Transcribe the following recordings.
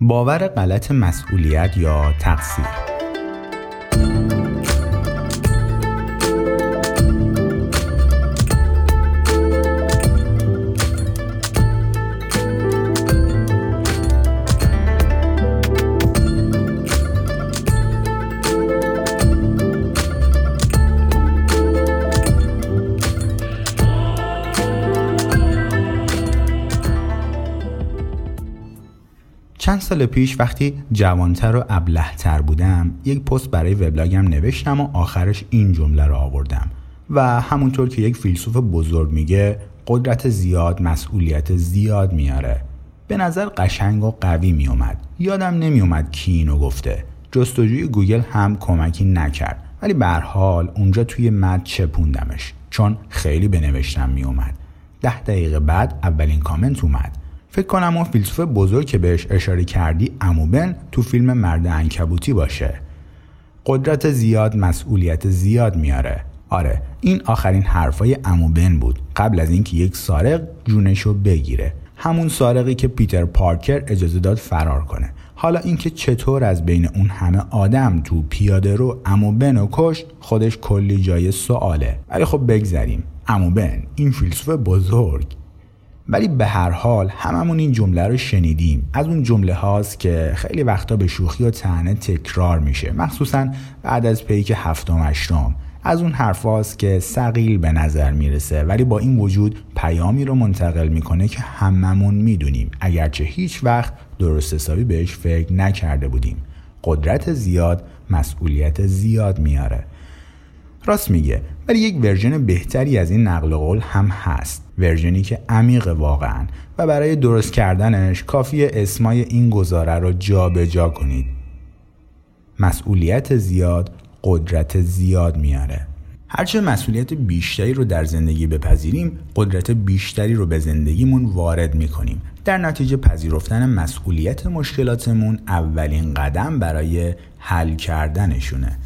باور غلط مسئولیت یا تقصیر. چند سال پیش وقتی جوانتر و ابلهتر بودم یک پست برای وبلاگم نوشتم و آخرش این جمله رو آوردم و همونطور که یک فیلسوف بزرگ میگه قدرت زیاد مسئولیت زیاد میاره. به نظر قشنگ و قوی میومد. یادم نمیومد کی اینو گفته. جستجوی گوگل هم کمکی نکرد. ولی به حال اونجا توی مد چپوندمش چون خیلی به نوشتم میومد. ده دقیقه بعد اولین کامنت اومد. فکر کنم اون فیلسوف بزرگ که بهش اشاره کردی اموبن تو فیلم مرد انکبوتی باشه. قدرت زیاد مسئولیت زیاد میاره. آره این آخرین حرفای اموبن بود. قبل از اینکه یک سارق جونشو بگیره. همون سارقی که پیتر پارکر اجازه داد فرار کنه. حالا اینکه چطور از بین اون همه آدم تو پیاده رو اموبن و کشت خودش کلی جای سواله. ولی خب بگذریم. اموبن این فیلسوف بزرگ ولی به هر حال هممون این جمله رو شنیدیم. از اون جمله هاست که خیلی وقتا به شوخی و تنه تکرار میشه. مخصوصا بعد از پیک هفتم اشتم از اون حرف هاست که سقیل به نظر می‌رسه. ولی با این وجود پیامی رو منتقل می‌کنه که هممون می‌دونیم. اگرچه هیچ وقت درست حسابی بهش فکر نکرده بودیم. قدرت زیاد مسئولیت زیاد میاره. راست میگه ولی یک ورژن بهتری از این نقل قول هم هست. ورژنی که عمیق واقعا و برای درست کردنش کافی اسمای این گزاره رو جابجا جا کنید. مسئولیت زیاد قدرت زیاد میاره. هرچه مسئولیت بیشتری رو در زندگی بپذیریم قدرت بیشتری رو به زندگیمون وارد می‌کنیم. در نتیجه پذیرفتن مسئولیت مشکلاتمون اولین قدم برای حل کردنشونه.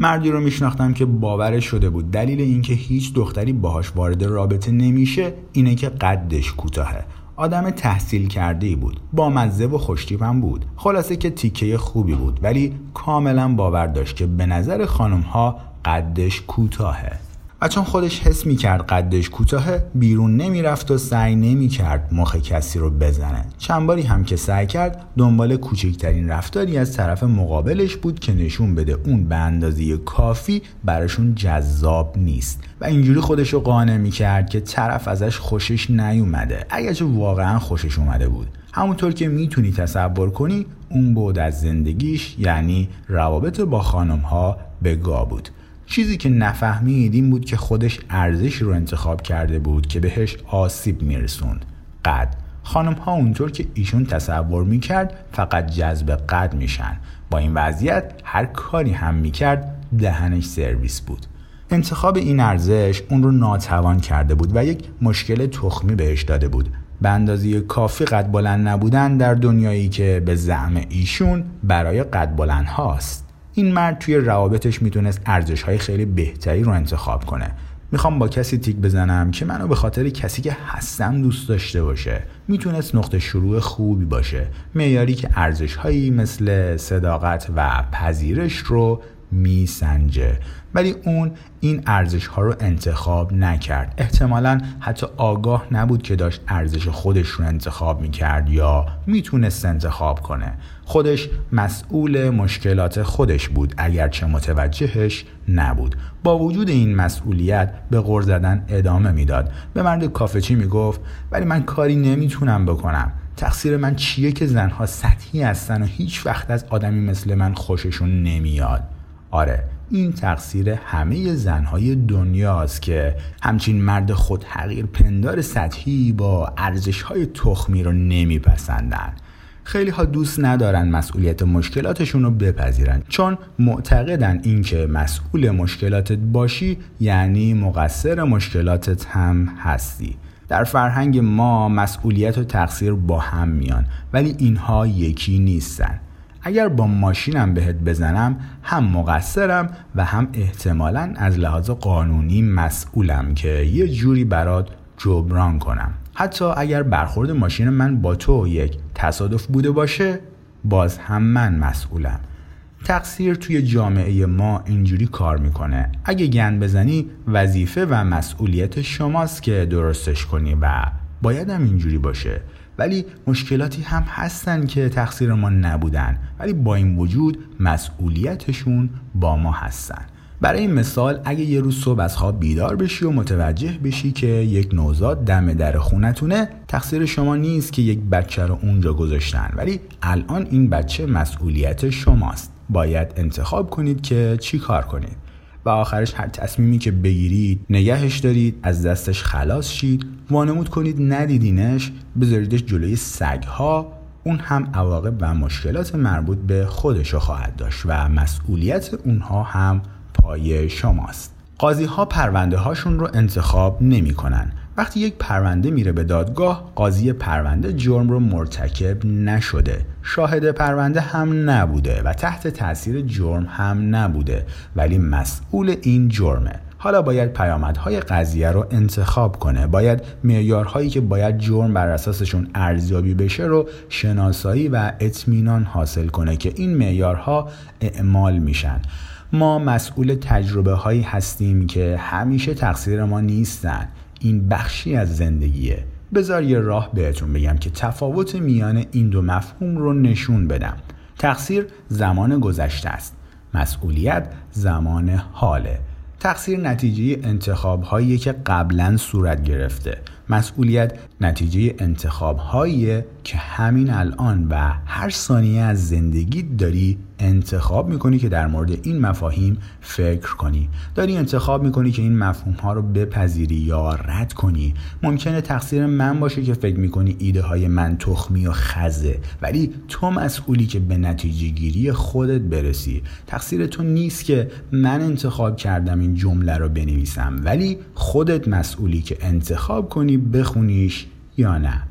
مردی رو میشناختم که باورش شده بود. دلیل اینکه هیچ دختری باهاش وارد رابطه نمیشه اینه که قدش کوتاهه. آدم تحصیل کرده بود. با مزه و خوشتیپم بود. خلاصه که تیکه خوبی بود. ولی کاملا باور داشت که به نظر خانم ها قدش کوتاهه. و چون خودش حس می کرد قدش کوتاه بیرون نمی‌رفت و سعی نمی کرد مخ کسی رو بزنه. چند باری هم که سعی کرد دنبال کوچکترین رفتاری از طرف مقابلش بود که نشون بده اون به اندازه کافی براشون جذاب نیست. و اینجوری خودش رو قانع می کرد که طرف ازش خوشش نیومده. اگرچه واقعا خوشش اومده بود. همونطور که می‌تونی تصور کنی اون بود از زندگیش یعنی روابط با خانم ها به گا بود. چیزی که نفهمید این بود که خودش ارزش رو انتخاب کرده بود که بهش آسیب میرسوند. قد. خانم ها اونطور که ایشون تصور می‌کرد فقط جذب قد میشن. با این وضعیت هر کاری هم می‌کرد دهنش سرویس بود. انتخاب این ارزش اون رو ناتوان کرده بود و یک مشکل تخمی بهش داده بود. به اندازه کافی قد بلند نبودن در دنیایی که به زعم ایشون برای قد بلند هاست. این مرد توی روابطش می‌تونست ارزش های خیلی بهتری رو انتخاب کنه. می‌خوام با کسی تیک بزنم که منو به خاطر کسی که هستم دوست داشته باشه. می‌تونست نقطه شروع خوبی باشه. معیاری که ارزش هایی مثل صداقت و پذیرش رو میسنجه. ولی اون این ارزش ها رو انتخاب نکرد. احتمالا حتی آگاه نبود که داشت ارزش خودش رو انتخاب می‌کرد یا می‌تونست انتخاب کنه. خودش مسئول مشکلات خودش بود اگرچه متوجهش نبود. با وجود این مسئولیت به غور زدن ادامه می‌داد. به مرد کافچی می‌گفت ولی من کاری نمی‌تونم بکنم. تقصیر من چیه که زنها سطحی هستن و هیچ وقت از آدمی مثل من خوششون نمیاد؟ آره این تقصیر همه زنهای دنیاست که همچین مرد خود حقیر پندار سطحی با ارزشهای تخمی رو نمیپسندن. خیلی ها دوست ندارن مسئولیت مشکلاتشون رو بپذیرن چون معتقدن اینکه مسئول مشکلاتت باشی یعنی مقصر مشکلاتت هم هستی. در فرهنگ ما مسئولیت و تقصیر با هم میان ولی اینها یکی نیستن. اگر با ماشینم بهت بزنم هم مقصرم و هم احتمالا از لحاظ قانونی مسئولم که یه جوری برات جبران کنم. حتی اگر برخورد ماشین من با تو یک تصادف بوده باشه باز هم من مسئولم. تقصیر توی جامعه ما اینجوری کار می‌کنه. اگه گن بزنی وظیفه و مسئولیت شماست که درستش کنی و باید هم اینجوری باشه. ولی مشکلاتی هم هستن که تقصیر ما نبودن ولی با این وجود مسئولیتشون با ما هستن. برای مثال اگه یه روز صبح از خواب بیدار بشی و متوجه بشی که یک نوزاد دم در خونتونه تقصیر شما نیست که یک بچه رو اونجا گذاشتن. ولی الان این بچه مسئولیت شماست. باید انتخاب کنید که چی کار کنید. آخرش هر تصمیمی که بگیرید نگهش دارید از دستش خلاص شید وانمود کنید ندیدینش بذاریدش جلوی سگها اون هم عواقب و مشکلات مربوط به خودشو خواهد داشت و مسئولیت اونها هم پای شماست قاضی ها پرونده هاشون رو انتخاب نمی کنن. وقتی یک پرونده میره به دادگاه قاضی پرونده جرم رو مرتکب نشده. شاهد پرونده هم نبوده و تحت تاثیر جرم هم نبوده ولی مسئول این جرمه. حالا باید پیامدهای قضیه رو انتخاب کنه. باید معیارهایی که باید جرم بر اساسشون ارزیابی بشه رو شناسایی و اطمینان حاصل کنه که این معیارها اعمال میشن. ما مسئول تجربه هایی هستیم که همیشه تقصیر ما نیستن. این بخشی از زندگیه. بذار یه راه بهتون بگم که تفاوت میان این دو مفهوم رو نشون بدم. تقصیر زمان گذشته است. مسئولیت زمان حاله. تقصیر نتیجه انتخاب هایی که قبلا صورت گرفته. مسئولیت نتیجه انتخاب هایی که همین الان و هر ثانیه از زندگی داری انتخاب می‌کنی که در مورد این مفاهیم فکر کنی. داری انتخاب می‌کنی که این مفهوم ها رو بپذیری یا رد کنی. ممکنه تقصیر من باشه که فکر می‌کنی ایده های من تخمی و خزه ولی تو مسئولی که به نتیجه گیری خودت برسی. تقصیر تو نیست که من انتخاب کردم این جمله رو بنویسم ولی خودت مسئولی که انتخاب کنی بخونیش یا نه.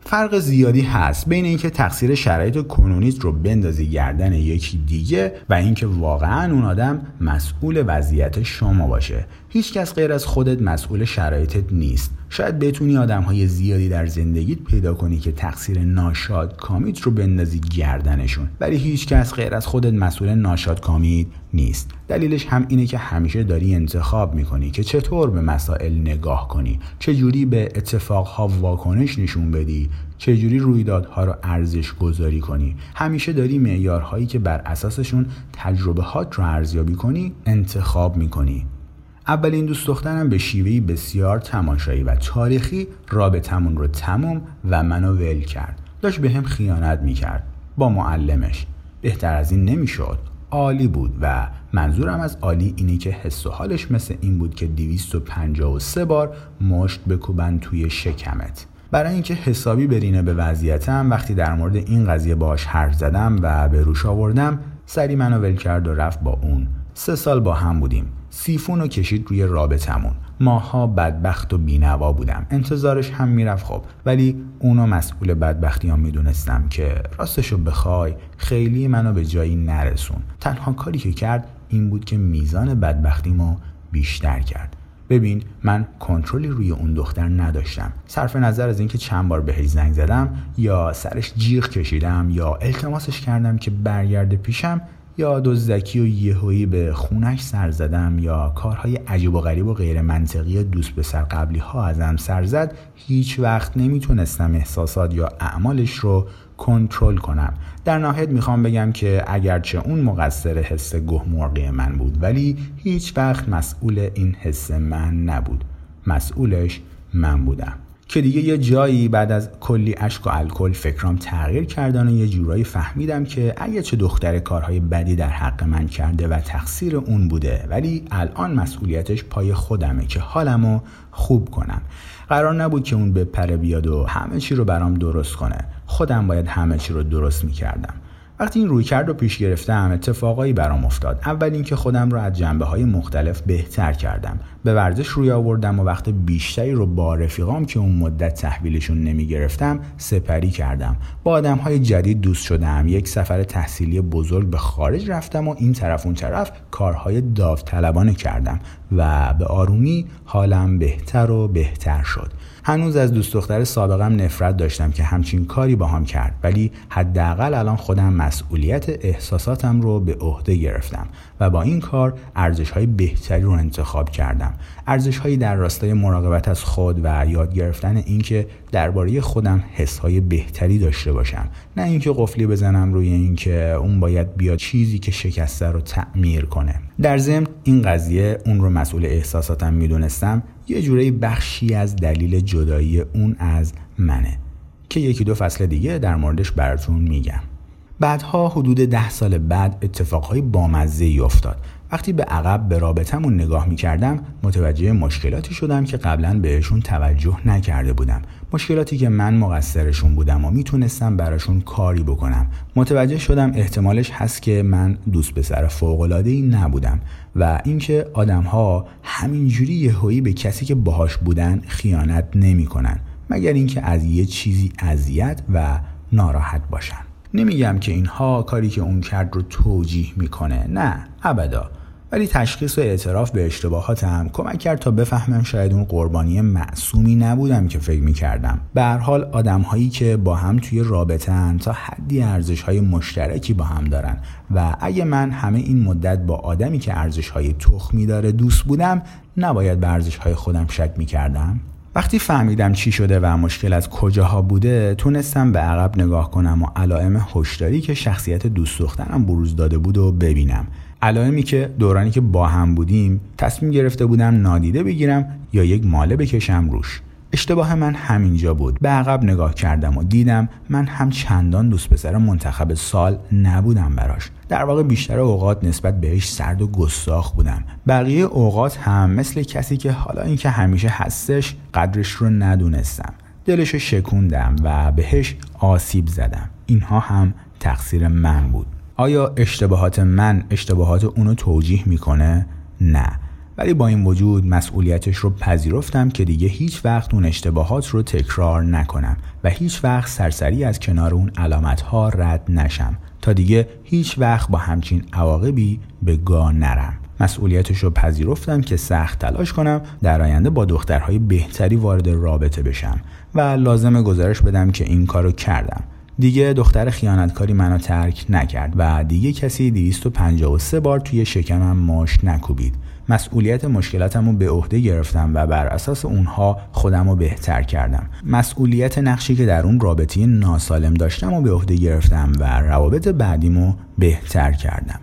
فرق زیادی هست بین اینکه تقصیر شرایط کنونیت رو بندازی گردن یکی دیگه و اینکه واقعا اون آدم مسئول وضعیت شما باشه. هیچکس غیر از خودت مسئول شرایطت نیست. شاید بتونی آدم های زیادی در زندگیت پیدا کنی که تقصیر ناشاد کامیت رو بندازی گردنشون. ولی هیچ کس غیر از خودت مسئول ناشاد کامیت نیست. دلیلش هم اینه که همیشه داری انتخاب می‌کنی که چطور به مسائل نگاه کنی. چجوری به اتفاقها واکنش نشون بدی. چجوری رویدادها رو ارزش گذاری کنی. همیشه داری معیارهایی که بر اساسشون تجربه هات رو ارزیابی کنی انتخاب می‌کنی. اولین دوست دخترم به شیوهی بسیار تماشایی و تاریخی رابطمون رو تموم و منو ول کرد. داشت به هم خیانت می‌کرد. با معلمش. بهتر از این نمی‌شد. عالی بود و منظورم از عالی اینه که حس و حالش مثل این بود که 253 بار مشت بکوبن توی شکمت. برای اینکه حسابی برینه به وضعیتم وقتی در مورد این قضیه باش حرف زدم و به روش آوردم سری منو ول کرد و رفت با اون. سه سال با هم بودیم. سیفون رو کشید روی رابطمون. ماها بدبخت و بینوا بودم. انتظارش هم می‌رفت خب. ولی اونو مسئول بدبختی هم می‌دونستم که راستشو بخوای خیلی منو به جایی نرسون. تنها کاری که کرد این بود که میزان بدبختیمو بیشتر کرد. ببین من کنترلی روی اون دختر نداشتم. صرف نظر از اینکه چند بار بهش زنگ زدم یا سرش جیغ کشیدم یا التماسش کردم که برگرده پیشم یا دزدکی و یهویی به خونش سر زدم یا کارهای عجیب و غریب و غیر منطقی دوست به سر قبلی ها ازم سر زد هیچ وقت نمی‌تونستم احساسات یا اعمالش رو کنترل کنم. در نهایت می‌خوام بگم که اگرچه اون مقصر حس گه من بود ولی هیچ وقت مسئول این حس من نبود. مسئولش من بودم. که دیگه یه جایی بعد از کلی اشک و الکل فکرام تغییر کردن و یه جورایی فهمیدم که اگه چه دختر کارهای بدی در حق من کرده و تقصیر اون بوده ولی الان مسئولیتش پای خودمه که حالمو خوب کنم. قرار نبود که اون بپره بیاد و همه چی رو برام درست کنه. خودم باید همه چی رو درست می‌کردم. وقتی این روی کرد رو پیش گرفتم اتفاقایی برام افتاد. اول اینکه خودم رو از جنبه های مختلف بهتر کردم. به ورزش روی آوردم و وقت بیشتری رو با رفیقام که اون مدت تحویلشون نمی گرفتم سپری کردم. با آدم های جدید دوست شدم. یک سفر تحصیلی بزرگ به خارج رفتم و این طرف اون طرف کارهای داوطلبانه کردم و به آرومی حالم بهتر و بهتر شد. هنوز از دوست دختر سابقم نفرت داشتم که همچین کاری با هم کرد. ولی حداقل الان خودم مسئولیت احساساتم رو به عهده گرفتم و با این کار ارزش های بهتری رو انتخاب کردم. ارزش هایی در راستای مراقبت از خود و یاد گرفتن اینکه درباره خودم حس های بهتری داشته باشم. نه اینکه قفلی بزنم روی اینکه اون باید بیاد چیزی که شکسته رو تعمیر کنه. در ضمن این قضیه اون رو مسئول احساساتم می‌دونستم یه جوره بخشی از دلیل جدایی اون از منه که یکی دو فصل دیگه در موردش براتون میگم. بعدها حدود ده سال بعد اتفاقهای بامزه ای افتاد. وقتی به عقب به رابطمون نگاه می‌کردم متوجه مشکلاتی شدم که قبلا بهشون توجه نکرده بودم. مشکلاتی که من مقصرشون بودم و می‌تونستم براشون کاری بکنم. متوجه شدم احتمالش هست که من دوست پسر ای نبودم و اینکه آدمها همینجوری یهویی به کسی که باهاش بودن خیانت نمی‌کنن مگر اینکه از یه چیزی اذیت و ناراحت باشن. نمیگم که اینها کاری که اون کرد رو توجیه می‌کنه نه ابدا. ولی تشخیص و اعتراف به اشتباهاتم کمک کرد تا بفهمم شاید اون قربانی معصومی نبودم که فکر می‌کردم. به حال آدم هایی که با هم توی رابطن تا حدی ارزش های مشترکی با هم دارن و اگه من همه این مدت با آدمی که ارزش های تخمی داره دوست بودم نباید به ارزش های خودم شک می‌کردم؟ وقتی فهمیدم چی شده و مشکل از کجاها بوده تونستم به عقب نگاه کنم و علائم هشداری که شخصیت دوست دخترم بروز داده بود و ببینم. علائمی که دورانی که با هم بودیم تصمیم گرفته بودم نادیده بگیرم یا یک ماله بکشم روش. اشتباه من همینجا بود. به عقب نگاه کردم و دیدم من هم چندان دوست پسر منتخب سال نبودم براش. در واقع بیشتر اوقات نسبت بهش سرد و گستاخ بودم. بقیه اوقات هم مثل کسی که حالا اینکه همیشه هستش قدرش رو ندونستم. دلش رو شکوندم و بهش آسیب زدم. اینها هم تقصیر من بود. آیا اشتباهات من اشتباهات اونو توجیه می‌کنه؟ نه. ولی با این وجود مسئولیتش رو پذیرفتم که دیگه هیچ وقت اون اشتباهات رو تکرار نکنم و هیچ وقت سرسری از کنار اون علامت ها رد نشم تا دیگه هیچ وقت با همچین عواقبی به گاه نرم. مسئولیتش رو پذیرفتم که سخت تلاش کنم در آینده با دخترهای بهتری وارد رابطه بشم و لازم گزارش بدم که این کارو کردم. دیگه دختر خیانتکاری منو ترک نکرد و دیگه کسی 253 بار توی شکمم ماش نکوبید. مسئولیت مشکلاتمو به عهده گرفتم و بر اساس اونها خودم رو بهتر کردم. مسئولیت نقشی که در اون رابطه ناسالم داشتم و به عهده گرفتم و روابط بعدیمو بهتر کردم.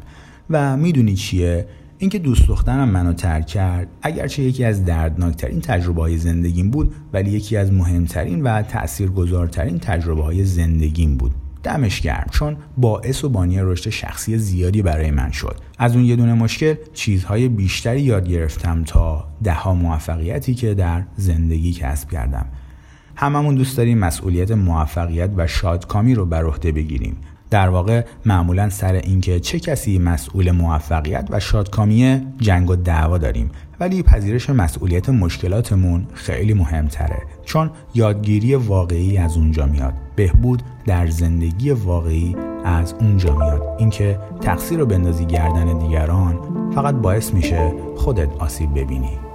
و می‌دونی چیه؟ اینکه دوست دخترم منو ترک کرد اگرچه یکی از دردناکترین تجربه های زندگیم بود ولی یکی از مهمترین و تاثیرگذارترین تجربه های زندگیم بود. دمش گرم چون باعث و بانی رشد شخصی زیادی برای من شد. از اون یه دونه مشکل چیزهای بیشتری یاد گرفتم تا دهها موفقیتی که در زندگی کسب کردم. هممون دوست داریم مسئولیت موفقیت و شادکامی رو بر عهده بگیریم. در واقع معمولا سر اینکه چه کسی مسئول موفقیت و شادکامیه جنگ و دعوا داریم. ولی پذیرش مسئولیت مشکلاتمون خیلی مهمتره چون یادگیری واقعی از اونجا میاد. بهبود در زندگی واقعی از اونجا میاد. اینکه تقصیر رو بندازی گردن دیگران فقط باعث میشه خودت آسیب ببینی.